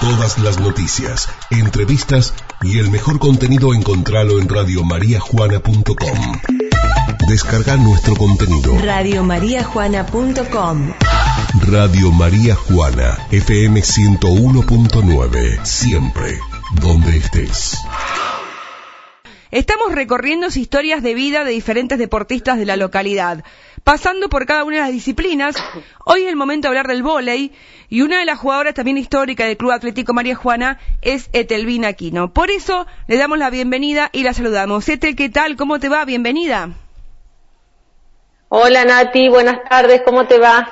Todas las noticias, entrevistas y el mejor contenido encontralo en radiomariajuana.com. Descarga nuestro contenido. Radiomariajuana.com Radio María Juana, FM 101.9. Siempre, donde estés. Estamos recorriendo historias de vida de diferentes deportistas de la localidad, pasando por cada una de las disciplinas. Hoy es el momento de hablar del vóley y una de las jugadoras también históricas del Club Atlético María Juana es Etelvina Aquino. Por eso le damos la bienvenida y la saludamos. Etel, ¿qué tal? ¿Cómo te va? Bienvenida. Hola Nati, buenas tardes, ¿cómo te va?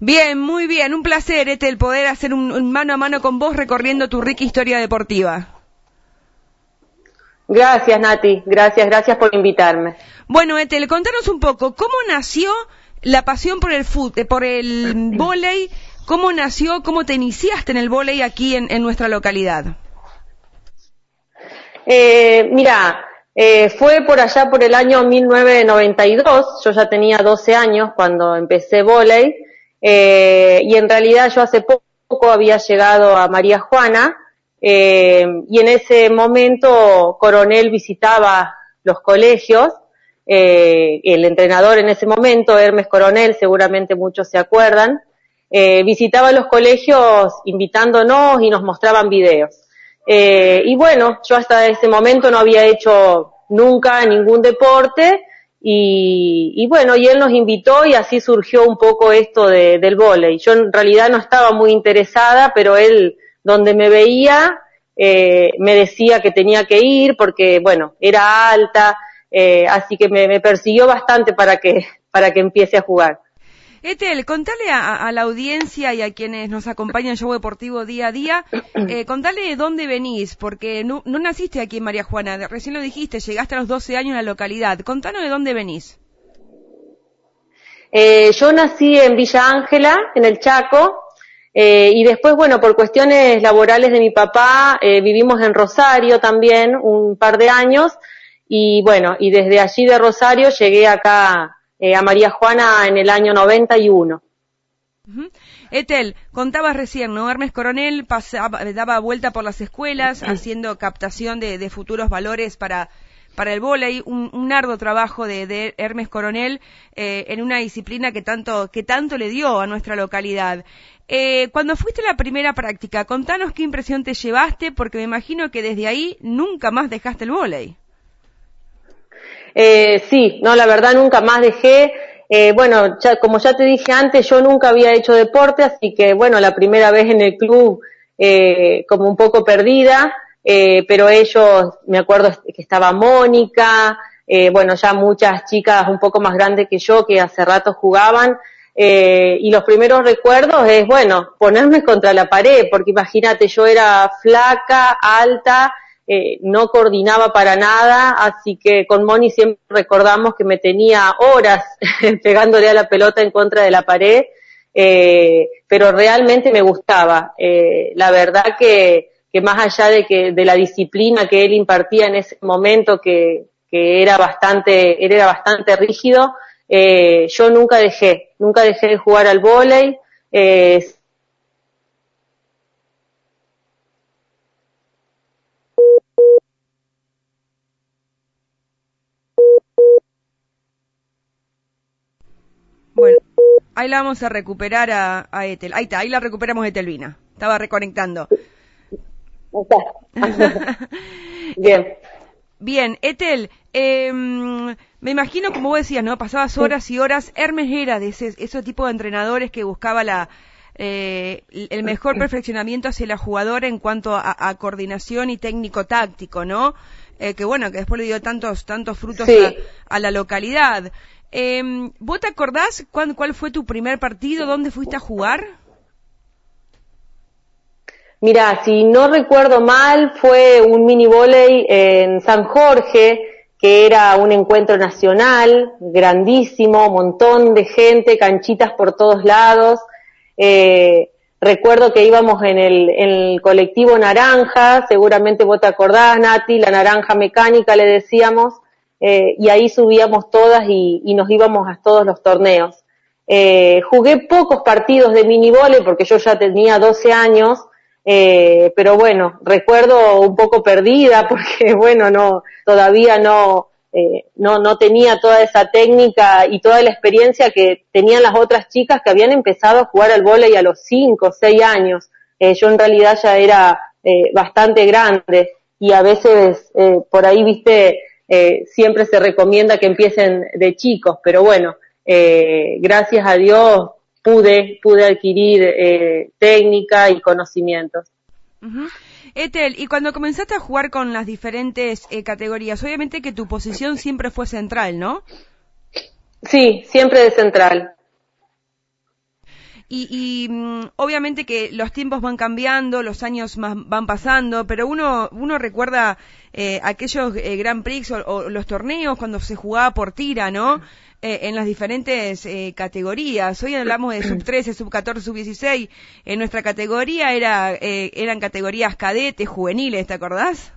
Bien, muy bien, un placer, Etel, poder hacer un, un mano a mano con vos recorriendo tu rica historia deportiva. Gracias, Nati. Gracias, gracias por invitarme. Bueno, Etel, contanos un poco, ¿cómo nació la pasión por el fútbol, por el vóley? ¿Cómo nació, cómo te iniciaste en el vóley aquí en, en nuestra localidad? Eh, mira, eh, fue por allá por el año 1992, yo ya tenía 12 años cuando empecé vóley, eh, y en realidad yo hace poco había llegado a María Juana, eh, y en ese momento Coronel visitaba los colegios, eh, el entrenador en ese momento, Hermes Coronel, seguramente muchos se acuerdan, eh, visitaba los colegios invitándonos y nos mostraban videos. Eh, y bueno, yo hasta ese momento no había hecho nunca ningún deporte y, y, bueno, y él nos invitó y así surgió un poco esto de, del vóley. Yo en realidad no estaba muy interesada, pero él donde me veía eh, me decía que tenía que ir porque, bueno, era alta, eh, así que me, me, persiguió bastante para que, para que empiece a jugar. Etel, contale a, a, la audiencia y a quienes nos acompañan en Show Deportivo día a día, eh, contale de dónde venís, porque no, no, naciste aquí en María Juana, recién lo dijiste, llegaste a los 12 años en la localidad. Contanos de dónde venís. Eh, yo nací en Villa Ángela, en el Chaco, eh, y después, bueno, por cuestiones laborales de mi papá, eh, vivimos en Rosario también un par de años, y bueno, y desde allí de Rosario llegué acá eh, a María Juana en el año 91. Uh -huh. Etel, contabas recién, ¿no? Hermes Coronel pasaba, daba vuelta por las escuelas haciendo captación de, de futuros valores para, para el vóley, un, un, arduo trabajo de, de Hermes Coronel eh, en una disciplina que tanto, que tanto le dio a nuestra localidad. Eh, cuando fuiste a la primera práctica, contanos qué impresión te llevaste, porque me imagino que desde ahí nunca más dejaste el vóley. Eh, sí, no, la verdad nunca más dejé. Eh, bueno, ya, como ya te dije antes, yo nunca había hecho deporte, así que bueno, la primera vez en el club eh, como un poco perdida, eh, pero ellos, me acuerdo que estaba Mónica, eh, bueno, ya muchas chicas un poco más grandes que yo que hace rato jugaban, eh, y los primeros recuerdos es, bueno, ponerme contra la pared, porque imagínate, yo era flaca, alta, eh, no coordinaba para nada, así que con Moni siempre recordamos que me tenía horas pegándole a la pelota en contra de la pared, eh, pero realmente me gustaba. Eh, la verdad que, que más allá de que de la disciplina que él impartía en ese momento, que, que era bastante, era bastante rígido, eh, yo nunca dejé, nunca dejé de jugar al vóley, eh, Bueno, ahí la vamos a recuperar a, a Etel. Ahí está, ahí la recuperamos Etelvina. Estaba reconectando. Bien. Bien, Etel, eh, me imagino, como vos decías, ¿no? Pasabas horas y horas. Hermes era de ese, ese tipo de entrenadores que buscaba la, eh, el mejor perfeccionamiento hacia la jugadora en cuanto a, a coordinación y técnico-táctico, ¿no? Eh, que bueno, que después le dio tantos, tantos frutos Sí. a, a la localidad. Eh, ¿Vos te acordás cuál fue tu primer partido? ¿Dónde fuiste a jugar? Mira, si no recuerdo mal, fue un mini volei en San Jorge, que era un encuentro nacional, grandísimo, montón de gente, canchitas por todos lados. Eh, recuerdo que íbamos en el, en el colectivo Naranja, seguramente vos te acordás, Nati, la naranja mecánica le decíamos, eh, y ahí subíamos todas y, y, nos íbamos a todos los torneos. Eh, jugué pocos partidos de mini volei porque yo ya tenía 12 años, Eh, pero bueno, recuerdo un poco perdida porque bueno, no, todavía no, eh, no, no tenía toda esa técnica y toda la experiencia que tenían las otras chicas que habían empezado a jugar al vóley a los 5 o 6 años. Eh, yo en realidad ya era eh, bastante grande y a veces eh, por ahí, viste, siempre se recomienda que empiecen de chicos, pero bueno, gracias a Dios pude, pude adquirir eh, técnica y conocimientos. Ujú. Etel, y cuando comenzaste a jugar con las diferentes eh, categorías, obviamente que tu posición siempre fue central, ¿no? Sí, siempre de central. Y, y, mm, obviamente que los tiempos van cambiando, los años más van pasando, pero uno, uno recuerda eh, aquellos eh, Grand Prix o, o los torneos cuando se jugaba por tira, ¿no? Eh, en las diferentes eh, categorías. Hoy hablamos de sub 13, sub 14, sub 16. En nuestra categoría era, eh, eran categorías cadetes, juveniles, ¿te acordás?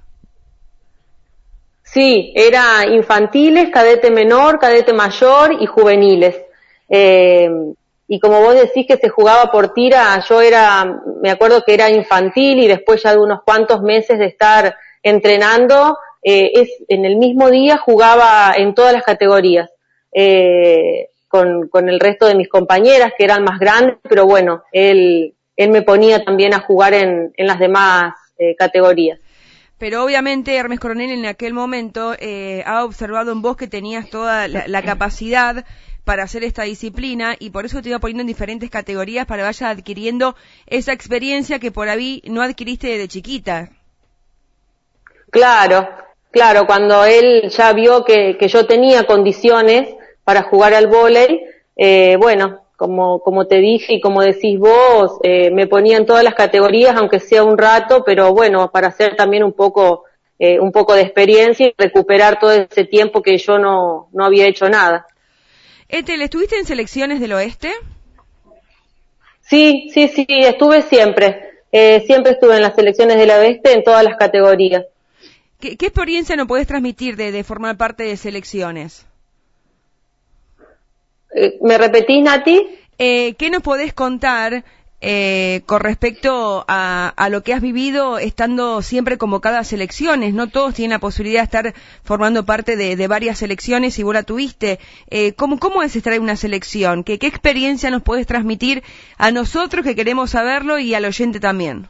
Sí, era infantiles, cadete menor, cadete mayor y juveniles. Eh, y como vos decís que se jugaba por tira, yo era, me acuerdo que era infantil y después ya de unos cuantos meses de estar entrenando, eh, es, en el mismo día jugaba en todas las categorías, eh, con, con el resto de mis compañeras que eran más grandes, pero bueno, él, él me ponía también a jugar en, en las demás eh, categorías. Pero obviamente Hermes Coronel en aquel momento eh, ha observado en vos que tenías toda la, la, capacidad para hacer esta disciplina y por eso te iba poniendo en diferentes categorías para que vayas adquiriendo esa experiencia que por ahí no adquiriste desde chiquita. Claro, claro, cuando él ya vio que, que yo tenía condiciones para jugar al vóley, eh, bueno, como, como te dije y como decís vos, eh, me ponía en todas las categorías, aunque sea un rato, pero bueno, para hacer también un poco, eh, un poco de experiencia y recuperar todo ese tiempo que yo no, no había hecho nada. Etel, ¿estuviste en selecciones del oeste? Sí, sí, sí, estuve siempre. Eh, siempre estuve en las selecciones del oeste en todas las categorías. ¿Qué, qué experiencia no puedes transmitir de, de formar parte de selecciones? Eh, ¿Me repetís, Nati? Eh, ¿Qué nos podés contar eh, con respecto a, lo que has vivido estando siempre convocada a selecciones? No todos tienen la posibilidad de estar formando parte de, varias selecciones y vos la tuviste. Eh, ¿cómo, ¿Cómo es estar en una selección? ¿Qué, ¿Qué experiencia nos puedes transmitir a nosotros que queremos saberlo y al oyente también?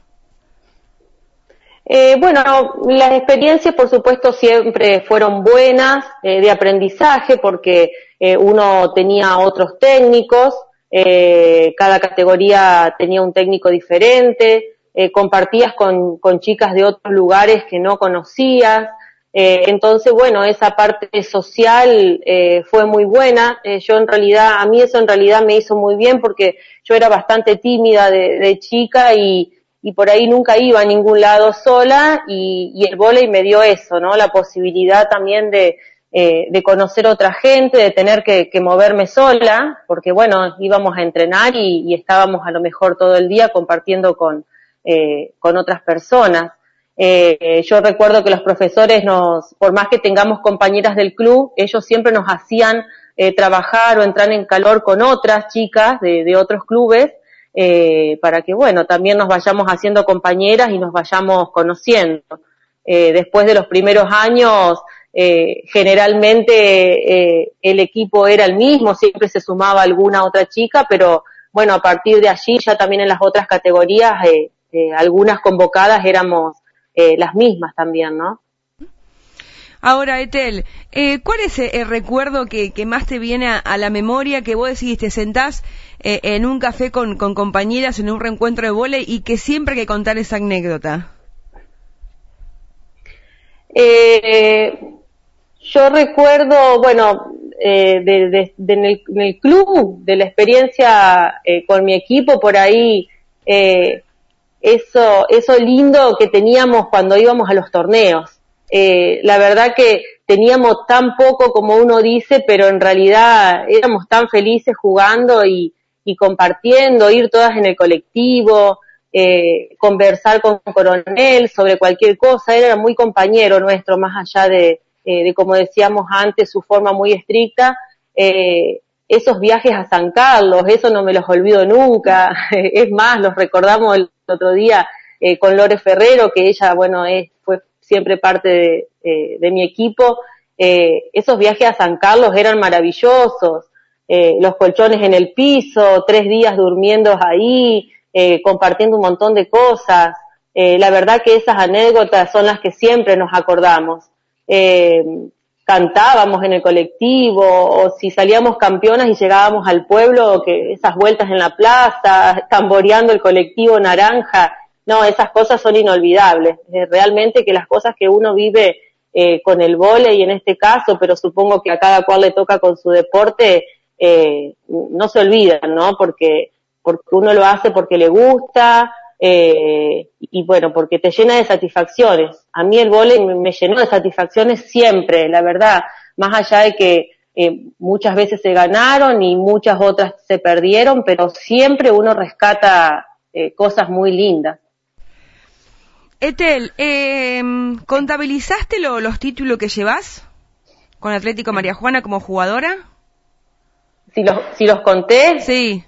Eh, bueno, las experiencias por supuesto siempre fueron buenas eh, de aprendizaje porque eh, uno tenía otros técnicos, eh, cada categoría tenía un técnico diferente, eh, compartías con, chicas de otros lugares que no conocías, eh, entonces bueno, esa parte social fue muy buena, yo en realidad, a mí eso en realidad me hizo muy bien porque yo era bastante tímida de, de chica y y por ahí nunca iba a ningún lado sola y, el volei me dio eso, ¿no? La posibilidad también de, eh, de conocer otra gente, de tener que, que, moverme sola, porque bueno, íbamos a entrenar y, estábamos a lo mejor todo el día compartiendo con, eh, con otras personas. Eh, yo recuerdo que los profesores nos, por más que tengamos compañeras del club, ellos siempre nos hacían eh, trabajar o entrar en calor con otras chicas de otros clubes eh, para que, bueno, también nos vayamos haciendo compañeras y nos vayamos conociendo. Eh, después de los primeros años, eh, generalmente eh, el equipo era el mismo, siempre se sumaba alguna otra chica, pero bueno, a partir de allí ya también en las otras categorías, eh, algunas convocadas éramos las mismas también, ¿no? Ahora, Etel, eh, ¿cuál es el recuerdo que, que más te viene a, a, la memoria que vos decís, te sentás eh, en un café con, compañeras en un reencuentro de vole y que siempre hay que contar esa anécdota? Eh, yo recuerdo, bueno, eh, de, en, el, club, de la experiencia eh, con mi equipo, por ahí, eh, eso, eso lindo que teníamos cuando íbamos a los torneos eh, la verdad que teníamos tan poco como uno dice, pero en realidad éramos tan felices jugando y, y compartiendo, ir todas en el colectivo, eh, conversar con Coronel sobre cualquier cosa, él era muy compañero nuestro, más allá de, eh, de como decíamos antes, su forma muy estricta. Eh, esos viajes a San Carlos, eso no me los olvido nunca, es más, los recordamos el otro día eh, con Lore Ferrero, que ella, bueno, es, fue siempre parte de, eh, de mi equipo, eh, esos viajes a San Carlos eran maravillosos, eh, los colchones en el piso, tres días durmiendo ahí, eh, compartiendo un montón de cosas. Eh, la verdad que esas anécdotas son las que siempre nos acordamos. Eh, cantábamos en el colectivo o si salíamos campeonas y llegábamos al pueblo, que esas vueltas en la plaza, tamboreando el colectivo naranja, no, esas cosas son inolvidables. Eh, realmente que las cosas que uno vive eh, con el vole en este caso, pero supongo que a cada cual le toca con su deporte, eh, no se olvidan, ¿no? Porque, porque uno lo hace porque le gusta, eh, y bueno, porque te llena de satisfacciones. A mí el vole me llenó de satisfacciones siempre, la verdad, más allá de que eh, muchas veces se ganaron y muchas otras se perdieron, pero siempre uno rescata eh, cosas muy lindas. Etel, eh, ¿contabilizaste lo, los títulos que llevas con Atlético María Juana como jugadora? Si los, si los conté, Sí,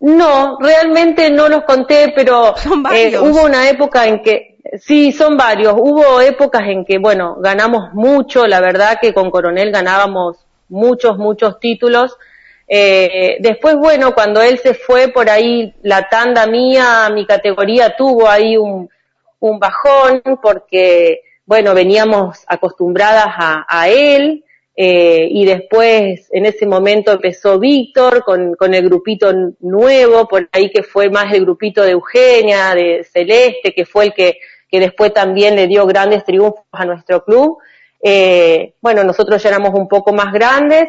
No, realmente no los conté, pero Son eh, hubo una época en que, sí, son varios, hubo épocas en que, bueno, ganamos mucho, la verdad que con Coronel ganábamos muchos, muchos títulos. Eh, después, bueno, cuando él se fue por ahí, la tanda mía, mi categoría tuvo ahí un, un bajón porque, bueno, veníamos acostumbradas a, a él, eh, y después en ese momento empezó Víctor con, con el grupito nuevo, por ahí que fue más el grupito de Eugenia, de Celeste, que fue el que, que después también le dio grandes triunfos a nuestro club. Eh, bueno, nosotros ya éramos un poco más grandes,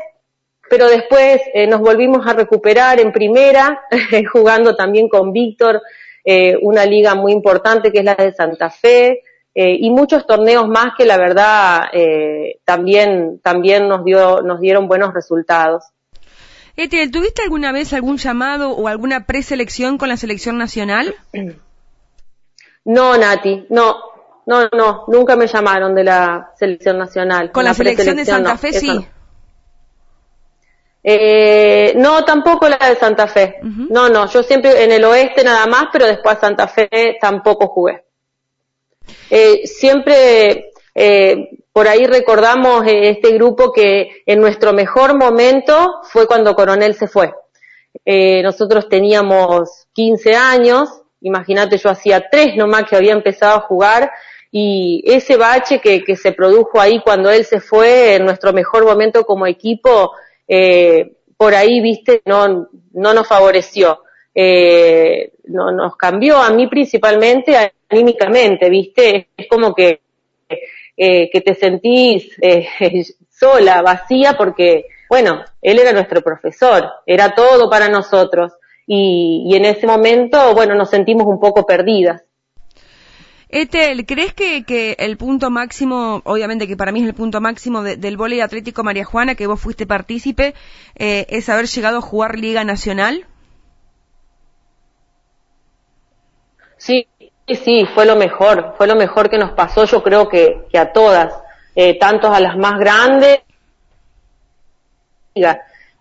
pero después eh, nos volvimos a recuperar en primera, jugando también con Víctor, eh, una liga muy importante que es la de Santa Fe, eh, y muchos torneos más que la verdad eh, también, también nos, dio, nos dieron buenos resultados. Etel, ¿tuviste alguna vez algún llamado o alguna preselección con la selección nacional? No, Nati, no, no, no, nunca me llamaron de la selección nacional. Con la selección de Santa no, Fe sí. no. Eh, no, tampoco la de Santa Fe. No, no, yo siempre en el oeste nada más, pero después Santa Fe tampoco jugué. Eh, siempre eh, por ahí recordamos eh, este grupo que en nuestro mejor momento fue cuando Coronel se fue. Eh, nosotros teníamos 15 años, imagínate yo hacía tres nomás que había empezado a jugar y ese bache que, que se produjo ahí cuando él se fue en nuestro mejor momento como equipo, eh, por ahí, viste, no, no nos favoreció. Eh, no, nos cambió a mí principalmente anímicamente, viste, es como que, eh, que te sentís eh, sola, vacía, porque, bueno, él era nuestro profesor, era todo para nosotros. Y, y en ese momento, bueno, nos sentimos un poco perdidas. Etel, ¿crees que, que el punto máximo, obviamente que para mí es el punto máximo de- del vóley atlético María Juana, que vos fuiste partícipe, eh, es haber llegado a jugar Liga Nacional? Sí, sí, fue lo mejor, fue lo mejor que nos pasó, yo creo que, a todas, eh, tantos a las más grandes,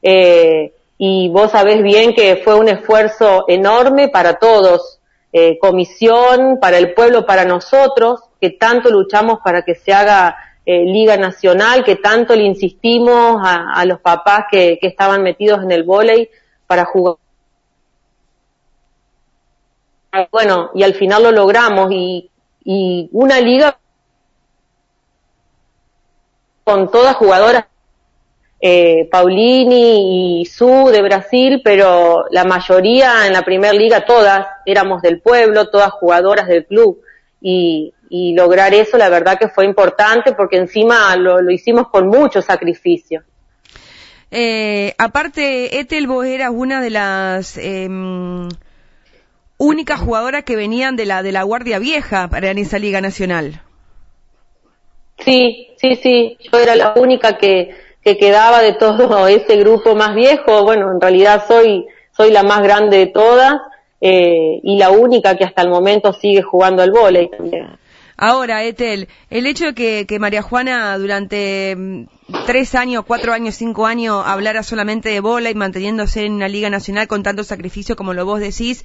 eh, y vos sabés bien que fue un esfuerzo enorme para todos, eh, comisión, para el pueblo, para nosotros, que tanto luchamos para que se haga eh, Liga Nacional, que tanto le insistimos a, a los papás que, que estaban metidos en el vóley para jugar bueno, y al final lo logramos y, y una liga con todas jugadoras, eh, Paulini y Su de Brasil, pero la mayoría en la primera liga, todas éramos del pueblo, todas jugadoras del club. Y, y lograr eso, la verdad que fue importante porque encima lo, lo hicimos con mucho sacrificio. Eh, aparte, Etel, vos eras una de las em, únicas jugadoras que venían de la, de la Guardia Vieja para en esa Liga Nacional. Sí, sí, sí, yo era la única que, que quedaba de todo ese grupo más viejo. Bueno, en realidad soy, soy la más grande de todas eh, y la única que hasta el momento sigue jugando al vóley también. Ahora, Etel, el hecho de que, que María Juana durante mm, tres años, cuatro años, cinco años hablara solamente de bola y manteniéndose en una liga nacional con tanto sacrificio como lo vos decís,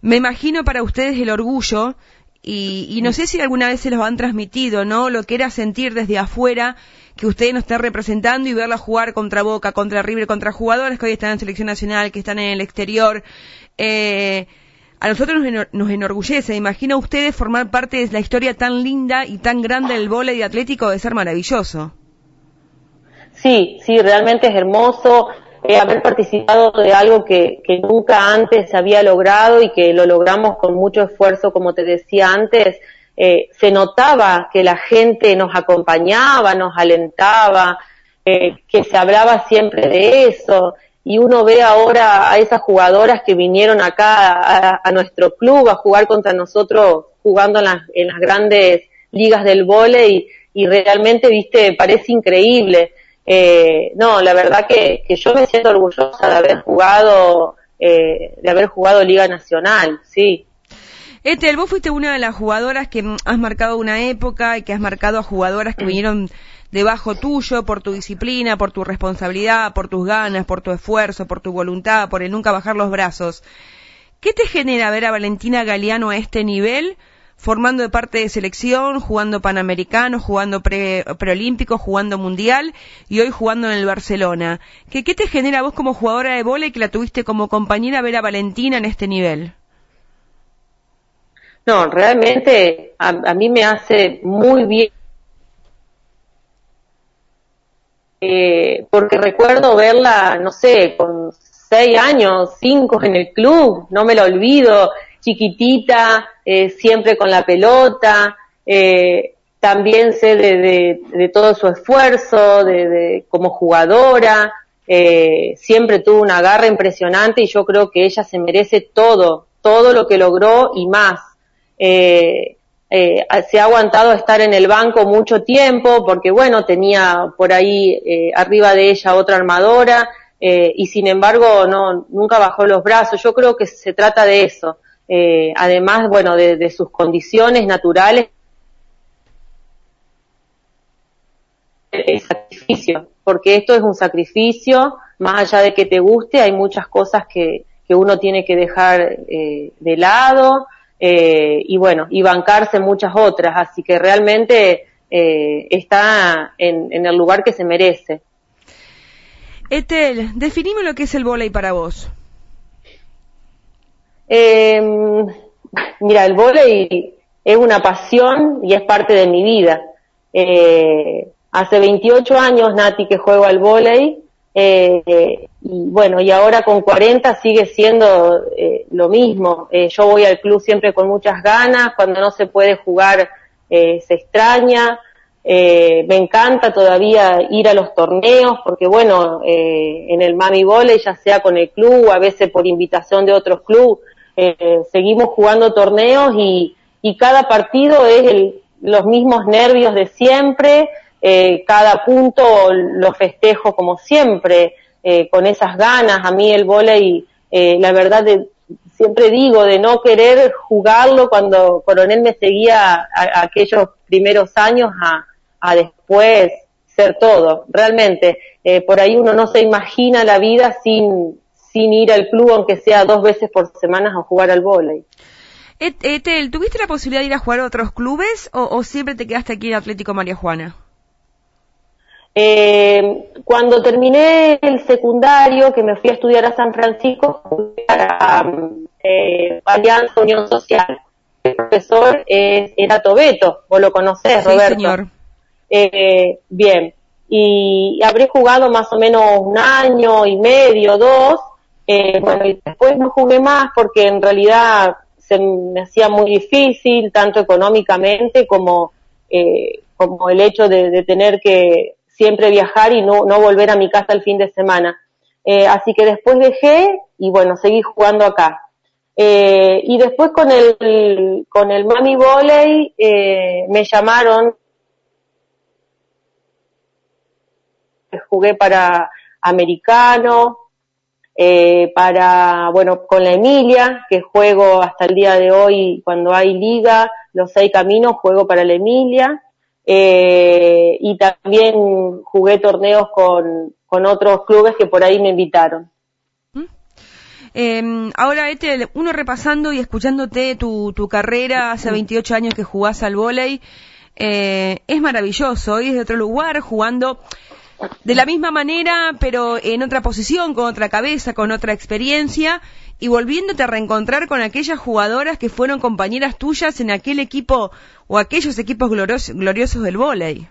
me imagino para ustedes el orgullo y, no sé si alguna vez se los han transmitido, ¿no? Lo que era sentir desde afuera que ustedes nos están representando y verla jugar contra Boca, contra River, contra jugadores que hoy están en selección nacional, que están en el exterior. Eh, a nosotros nos, enorgullece. Imagino a ustedes formar parte de la historia tan linda y tan grande del vóley atlético de ser maravilloso. Sí, sí, realmente es hermoso eh, haber participado de algo que, nunca antes había logrado y que lo logramos con mucho esfuerzo, como te decía antes. Eh, se notaba que la gente nos acompañaba, nos alentaba, eh, que se hablaba siempre de eso. Y uno ve ahora a esas jugadoras que vinieron acá a, nuestro club a jugar contra nosotros, jugando en las, en las grandes ligas del vóley y realmente, viste, parece increíble. Eh, no, la verdad que, yo me siento orgullosa de haber jugado, eh, de haber jugado Liga Nacional, sí. Etel, vos fuiste una de las jugadoras que has marcado una época y que has marcado a jugadoras que vinieron debajo tuyo por tu disciplina, por tu responsabilidad, por tus ganas, por tu esfuerzo, por tu voluntad, por el nunca bajar los brazos. ¿Qué te genera ver a Valentina Galeano a este nivel? Formando de parte de selección, jugando Panamericano, jugando pre, preolímpico, jugando mundial y hoy jugando en el Barcelona. ¿Qué, ¿Qué te genera vos como jugadora de vóley que la tuviste como compañera ver a Valentina en este nivel? No, realmente a, mí me hace muy bien eh, porque recuerdo verla, no sé, con seis años, cinco en el club, no me lo olvido, chiquitita, eh, siempre con la pelota, eh, también sé de, todo su esfuerzo, de, como jugadora, eh, siempre tuvo una garra impresionante y yo creo que ella se merece todo, todo lo que logró y más. se ha aguantado estar en el banco mucho tiempo porque bueno, tenía por ahí arriba de ella otra armadora y sin embargo no, nunca bajó los brazos. Yo creo que se trata de eso, eh, además, bueno, de, sus condiciones naturales, el sacrificio, porque esto es un sacrificio, más allá de que te guste, hay muchas cosas que, que uno tiene que dejar eh, de lado, eh, y bueno, y bancarse muchas otras, así que realmente está en, en, el lugar que se merece. Etel, definime lo que es el volei para vos. Eh, mira, el vóley es una pasión y es parte de mi vida. Eh, hace 28 años, Nati, que juego al vóley, eh, y bueno, y ahora con 40 sigue siendo eh, lo mismo. Eh, yo voy al club siempre con muchas ganas, cuando no se puede jugar se extraña. me encanta todavía ir a los torneos porque bueno, en el Mami Volley, ya sea con el club, a veces por invitación de otros clubes, eh, seguimos jugando torneos y, cada partido es el, los mismos nervios de siempre, eh, cada punto lo festejo como siempre, eh, con esas ganas. A mí el volei, la verdad, siempre digo de no querer jugarlo cuando Coronel me seguía a, aquellos primeros años a, a, después ser todo. Realmente, por ahí uno no se imagina la vida sin, sin ir al club, aunque sea dos veces por semana, a jugar al vóley. Etel, ¿tuviste la posibilidad de ir a jugar a otros clubes o, siempre te quedaste aquí en Atlético María Juana? Eh, cuando terminé el secundario, que me fui a estudiar a San Francisco, para eh, Alianza Unión Social. El profesor era Tobeto, vos lo conocés, sí, Roberto. señor. Eh, bien, y habré jugado más o menos un año y medio, dos, eh, bueno, y después no jugué más porque en realidad se me hacía muy difícil, tanto económicamente como, eh, como el hecho de, tener que siempre viajar y no, no volver a mi casa el fin de semana. Eh, así que después dejé y bueno, seguí jugando acá. y después con el, con el Mami Volley me llamaron, jugué para americano, eh, para, bueno, con la Emilia, que juego hasta el día de hoy, cuando hay liga, los seis caminos, juego para la Emilia, eh, y también jugué torneos con, con otros clubes que por ahí me invitaron. Eh, ahora, este, uno repasando y escuchándote tu, tu carrera, hace 28 años que jugás al vóley, eh, es maravilloso, hoy es de otro lugar, jugando de la misma manera, pero en otra posición, con otra cabeza, con otra experiencia, y volviéndote a reencontrar con aquellas jugadoras que fueron compañeras tuyas en aquel equipo o aquellos equipos gloriosos, gloriosos del vóley.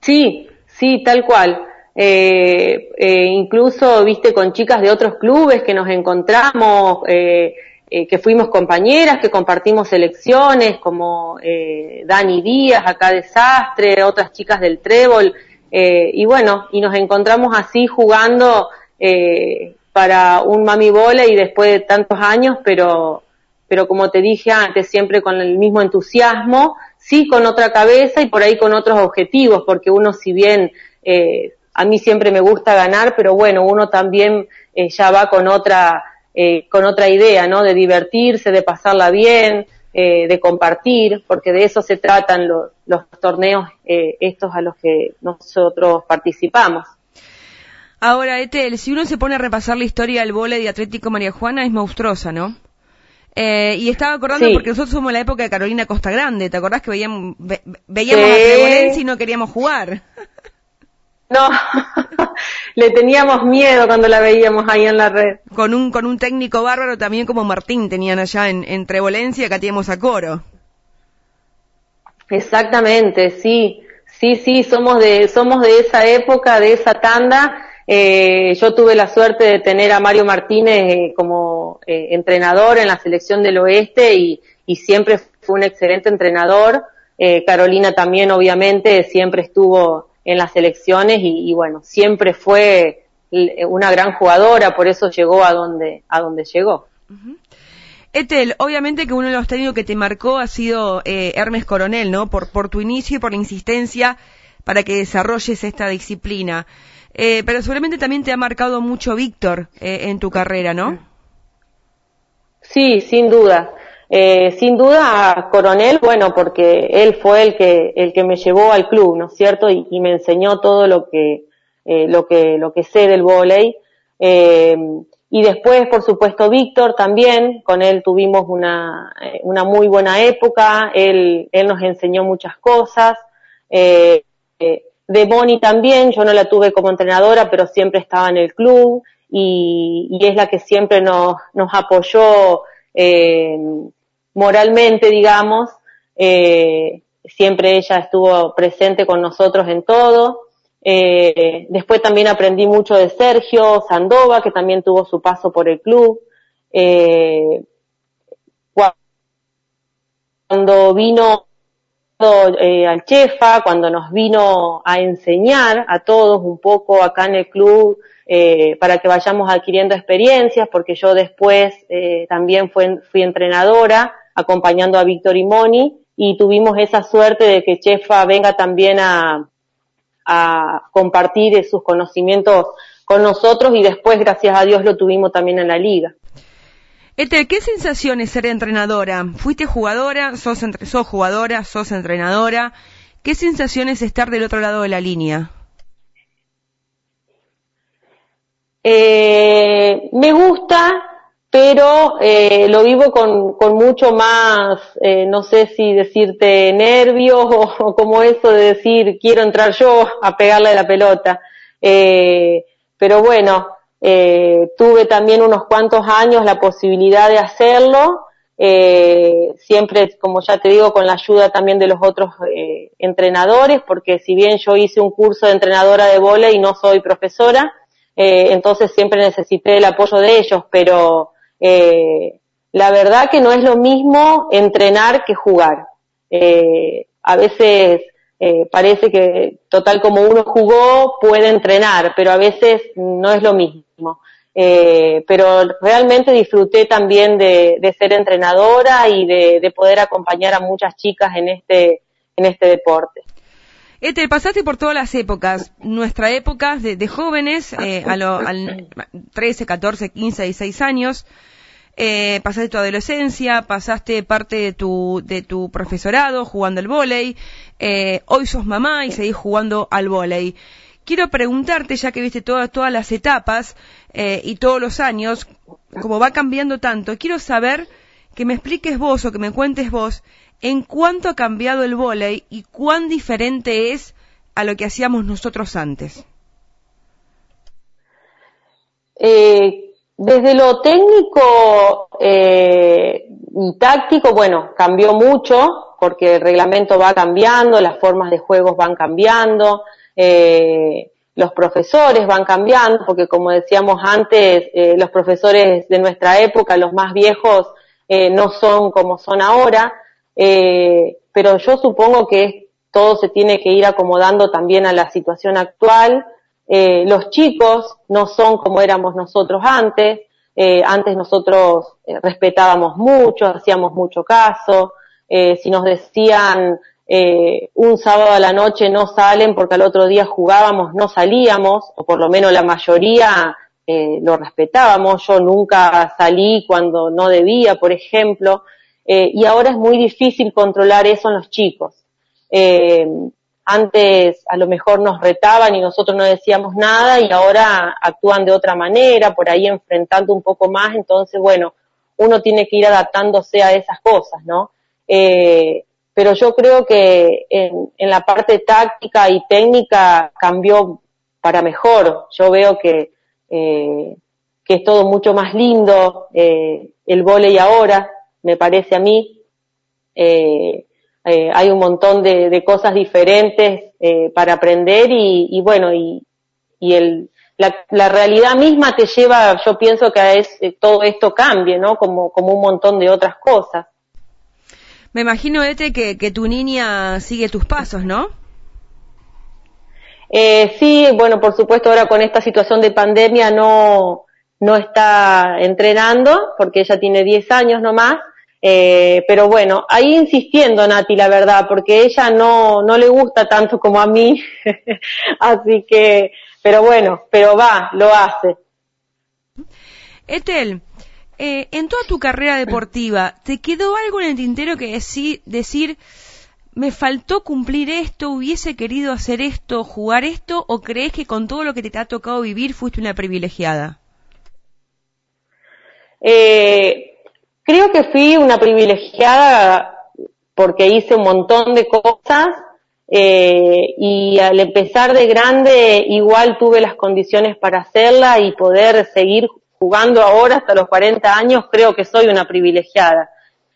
Sí, sí, tal cual. Eh, eh, incluso, viste, con chicas de otros clubes que nos encontramos, eh, eh, que fuimos compañeras, que compartimos selecciones, como eh, Dani Díaz, acá de Sastre, otras chicas del Trébol, eh, y bueno, y nos encontramos así jugando eh, para un mami bola y después de tantos años, pero, pero como te dije antes, siempre con el mismo entusiasmo, sí con otra cabeza y por ahí con otros objetivos, porque uno si bien eh, a mí siempre me gusta ganar, pero bueno, uno también eh, ya va con otra eh, con otra idea, ¿no? De divertirse, de pasarla bien, eh, de compartir, porque de eso se tratan los, los torneos eh, estos a los que nosotros participamos. Ahora, Etel, si uno se pone a repasar la historia del vole de Atlético María Juana, es monstruosa, ¿no? Eh, y estaba acordando Sí. porque nosotros somos la época de Carolina Costa Grande, ¿te acordás que veíamos, ve- veíamos Sí. a Trevolense y no queríamos jugar? No, le teníamos miedo cuando la veíamos ahí en la red. Con un, con un técnico bárbaro también como Martín tenían allá en, en Trevolense y acá teníamos a Coro. Exactamente, sí, sí, sí, somos de, somos de esa época, de esa tanda. Eh, yo tuve la suerte de tener a Mario Martínez eh, como eh, entrenador en la selección del oeste y, y siempre fue un excelente entrenador. Eh, Carolina también, obviamente, siempre estuvo en las selecciones y, y bueno, siempre fue l- una gran jugadora, por eso llegó a donde, a donde llegó. Etel, obviamente que uno de los técnicos que te marcó ha sido eh, Hermes Coronel, ¿no? Por, por tu inicio y por la insistencia para que desarrolles esta disciplina. Eh, pero seguramente también te ha marcado mucho Víctor eh, en tu carrera, ¿no? Sí, sin duda. Eh, sin duda Coronel, bueno, porque él fue el que, el que me llevó al club, ¿no es cierto? Y, me enseñó todo lo que, eh, lo que, lo que sé del vóley. Eh, y después, por supuesto, Víctor también, con él tuvimos una, eh, una muy buena época, él, él nos enseñó muchas cosas. Eh, eh, de Boni también, yo no la tuve como entrenadora, pero siempre estaba en el club y, y es la que siempre nos, nos apoyó eh, moralmente, digamos. Eh, siempre ella estuvo presente con nosotros en todo. Eh, después también aprendí mucho de Sergio Sandova, que también tuvo su paso por el club. Eh, cuando vino eh, al Chefa, cuando nos vino a enseñar a todos un poco acá en el club eh, para que vayamos adquiriendo experiencias, porque yo después eh, también fui, fui entrenadora acompañando a Víctor y Moni y tuvimos esa suerte de que Chefa venga también a, a compartir sus conocimientos con nosotros y después, gracias a Dios, lo tuvimos también en la liga. Etel, ¿qué sensación es ser entrenadora? ¿Fuiste jugadora? ¿Sos, entre, sos jugadora? ¿Sos entrenadora? ¿Qué sensación es estar del otro lado de la línea? Eh, me gusta, pero eh, lo vivo con, con mucho más, eh, no sé si decirte nervios o, como eso de decir quiero entrar yo a pegarle la pelota. Eh, pero bueno, eh, tuve también unos cuantos años la posibilidad de hacerlo, eh, siempre, como ya te digo, con la ayuda también de los otros eh, entrenadores, porque si bien yo hice un curso de entrenadora de vóley y no soy profesora, eh, entonces siempre necesité el apoyo de ellos, pero eh, la verdad que no es lo mismo entrenar que jugar. Eh, a veces eh, parece que total como uno jugó puede entrenar, pero a veces no es lo mismo. Eh, pero realmente disfruté también de, ser entrenadora y de, de, poder acompañar a muchas chicas en este, en este deporte. Este, pasaste por todas las épocas, nuestra época de, jóvenes, eh, a los 13, 14, 15, 16 años, eh, pasaste tu adolescencia, pasaste parte de tu, de tu profesorado jugando al vóley, eh, hoy sos mamá y seguís jugando al vóley. quiero preguntarte, ya que viste todas, todas las etapas eh, y todos los años, como va cambiando tanto, quiero saber que me expliques vos o que me cuentes vos en cuánto ha cambiado el vóley y cuán diferente es a lo que hacíamos nosotros antes. Eh, desde lo técnico eh, y táctico, bueno, cambió mucho porque el reglamento va cambiando, las formas de juegos van cambiando, eh, los profesores van cambiando, porque como decíamos antes, eh, los profesores de nuestra época, los más viejos, no son como son ahora, eh, pero yo supongo que todo se tiene que ir acomodando también a la situación actual. Eh, los chicos no son como éramos nosotros antes, eh, antes nosotros eh, respetábamos mucho, hacíamos mucho caso, si nos decían eh, un sábado a la noche no salen porque al otro día jugábamos, no salíamos, o por lo menos la mayoría eh, lo respetábamos, yo nunca salí cuando no debía, por ejemplo, eh, y ahora es muy difícil controlar eso en los chicos. Eh, antes a lo mejor nos retaban y nosotros no decíamos nada y ahora actúan de otra manera, por ahí enfrentando un poco más, entonces bueno, uno tiene que ir adaptándose a esas cosas, ¿no? Eh, pero yo creo que en, la parte táctica y técnica cambió para mejor. Yo veo que, eh, es todo mucho más lindo el volei ahora, me parece a mí. Eh, eh, hay un montón de, de cosas diferentes eh, para aprender y, y bueno, y, y el, la, la, realidad misma te lleva, yo pienso que a es, eh, todo esto cambie, ¿no? Como, como un montón de otras cosas. Me imagino, Ete, que, que tu niña sigue tus pasos, ¿no? Eh, sí, bueno, por supuesto ahora con esta situación de pandemia no, no está entrenando porque ella tiene 10 años nomás, eh, pero bueno, ahí insistiendo Nati, la verdad, porque ella no, no le gusta tanto como a mí, así que, pero bueno, pero va, lo hace. Etel, eh, en toda tu carrera deportiva, ¿te quedó algo en el tintero que deci decir, me faltó cumplir esto, hubiese querido hacer esto, jugar esto, o crees que con todo lo que te ha tocado vivir fuiste una privilegiada? Eh, creo que fui una privilegiada porque hice un montón de cosas eh, y al empezar de grande igual tuve las condiciones para hacerla y poder seguir jugando ahora hasta los 40 años, creo que soy una privilegiada.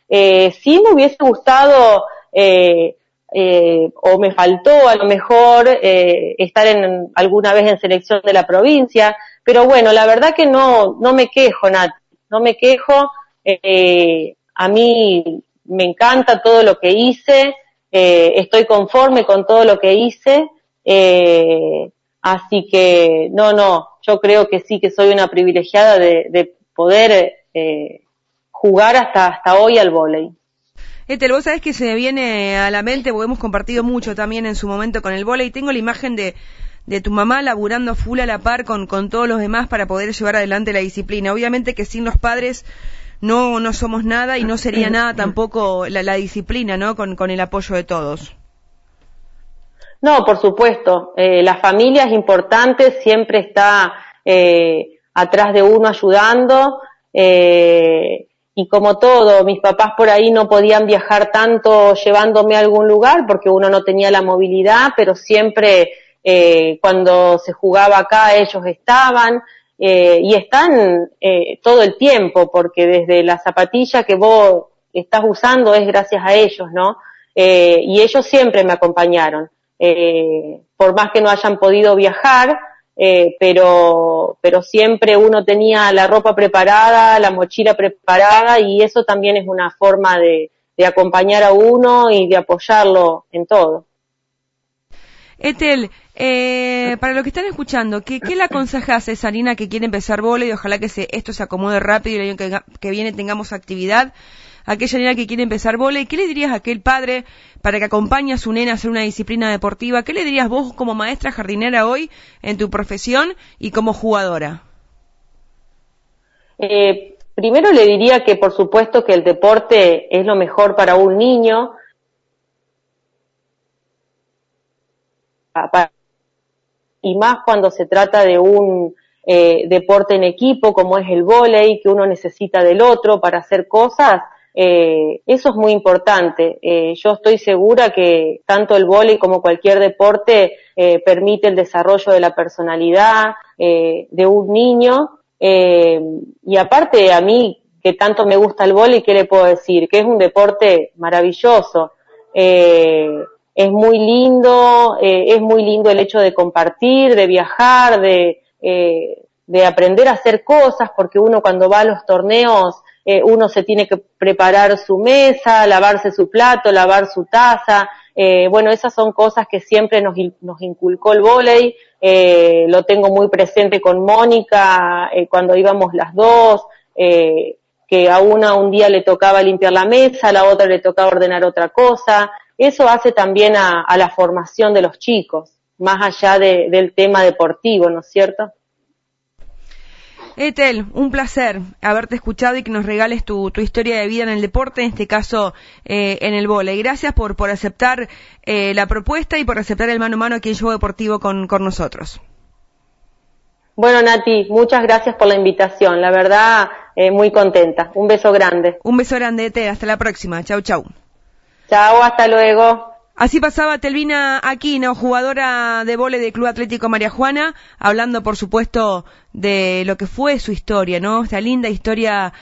Eh, sí me hubiese gustado eh, eh, o me faltó a lo mejor eh, estar en alguna vez en selección de la provincia, pero bueno, la verdad que no, no me quejo, Nat, no me quejo, eh, a mí me encanta todo lo que hice, eh, estoy conforme con todo lo que hice, eh, así que no, no, yo creo que sí que soy una privilegiada de, de poder eh, jugar hasta, hasta hoy al vóley. Etel, vos sabés que se me viene a la mente, porque hemos compartido mucho también en su momento con el vóley, tengo la imagen de, de tu mamá laburando full a la par con, con todos los demás para poder llevar adelante la disciplina. Obviamente que sin los padres no, no somos nada y no sería nada tampoco la, la disciplina, ¿no? Con, con el apoyo de todos. No, por supuesto. Eh, la familia es importante, siempre está eh, atrás de uno ayudando. Eh, y como todo, mis papás por ahí no podían viajar tanto llevándome a algún lugar porque uno no tenía la movilidad, pero siempre eh, cuando se jugaba acá ellos estaban eh, y están eh, todo el tiempo porque desde la zapatilla que vos estás usando es gracias a ellos, ¿no? Eh, y ellos siempre me acompañaron. Eh, por más que no hayan podido viajar, eh, pero, pero siempre uno tenía la ropa preparada, la mochila preparada y eso también es una forma de, de acompañar a uno y de apoyarlo en todo. Etel, eh, para los que están escuchando, ¿qué, le aconsejas a esa niña que quiere empezar vole y ojalá que se, esto se acomode rápido y el año que, que viene tengamos actividad? aquella nena que quiere empezar vole, ¿qué le dirías a aquel padre para que acompañe a su nena a hacer una disciplina deportiva? ¿Qué le dirías vos como maestra jardinera hoy en tu profesión y como jugadora? Eh, primero le diría que por supuesto que el deporte es lo mejor para un niño. Y más cuando se trata de un eh, deporte en equipo como es el vóley, que uno necesita del otro para hacer cosas, eh, eso es muy importante. Eh, yo estoy segura que tanto el vóley como cualquier deporte eh, permite el desarrollo de la personalidad eh, de un niño. Eh, y aparte, a mí, que tanto me gusta el vóley, ¿qué le puedo decir? Que es un deporte maravilloso. Es muy lindo, es muy lindo el hecho de compartir, de viajar, de, de aprender a hacer cosas, porque uno cuando va a los torneos eh, uno se tiene que preparar su mesa, lavarse su plato, lavar su taza. Eh, bueno, esas son cosas que siempre nos, nos inculcó el vóley. Eh, lo tengo muy presente con Mónica eh, cuando íbamos las dos, eh, que a una un día le tocaba limpiar la mesa, a la otra le tocaba ordenar otra cosa. Eso hace también a, a la formación de los chicos, más allá de, del tema deportivo, ¿no es cierto? Etel, un placer haberte escuchado y que nos regales tu, tu historia de vida en el deporte, en este caso eh, en el vole. Gracias por, por aceptar eh, la propuesta y por aceptar el mano a mano aquí en Show Deportivo con, con nosotros. Bueno, Nati, muchas gracias por la invitación. La verdad, eh, muy contenta. Un beso grande. Un beso grande, Etel. Hasta la próxima. Chau, chau. Chao, hasta luego. Así pasaba Telvina Aquino, jugadora de vole del Club Atlético María Juana, hablando por supuesto de lo que fue su historia, ¿no? Esta linda historia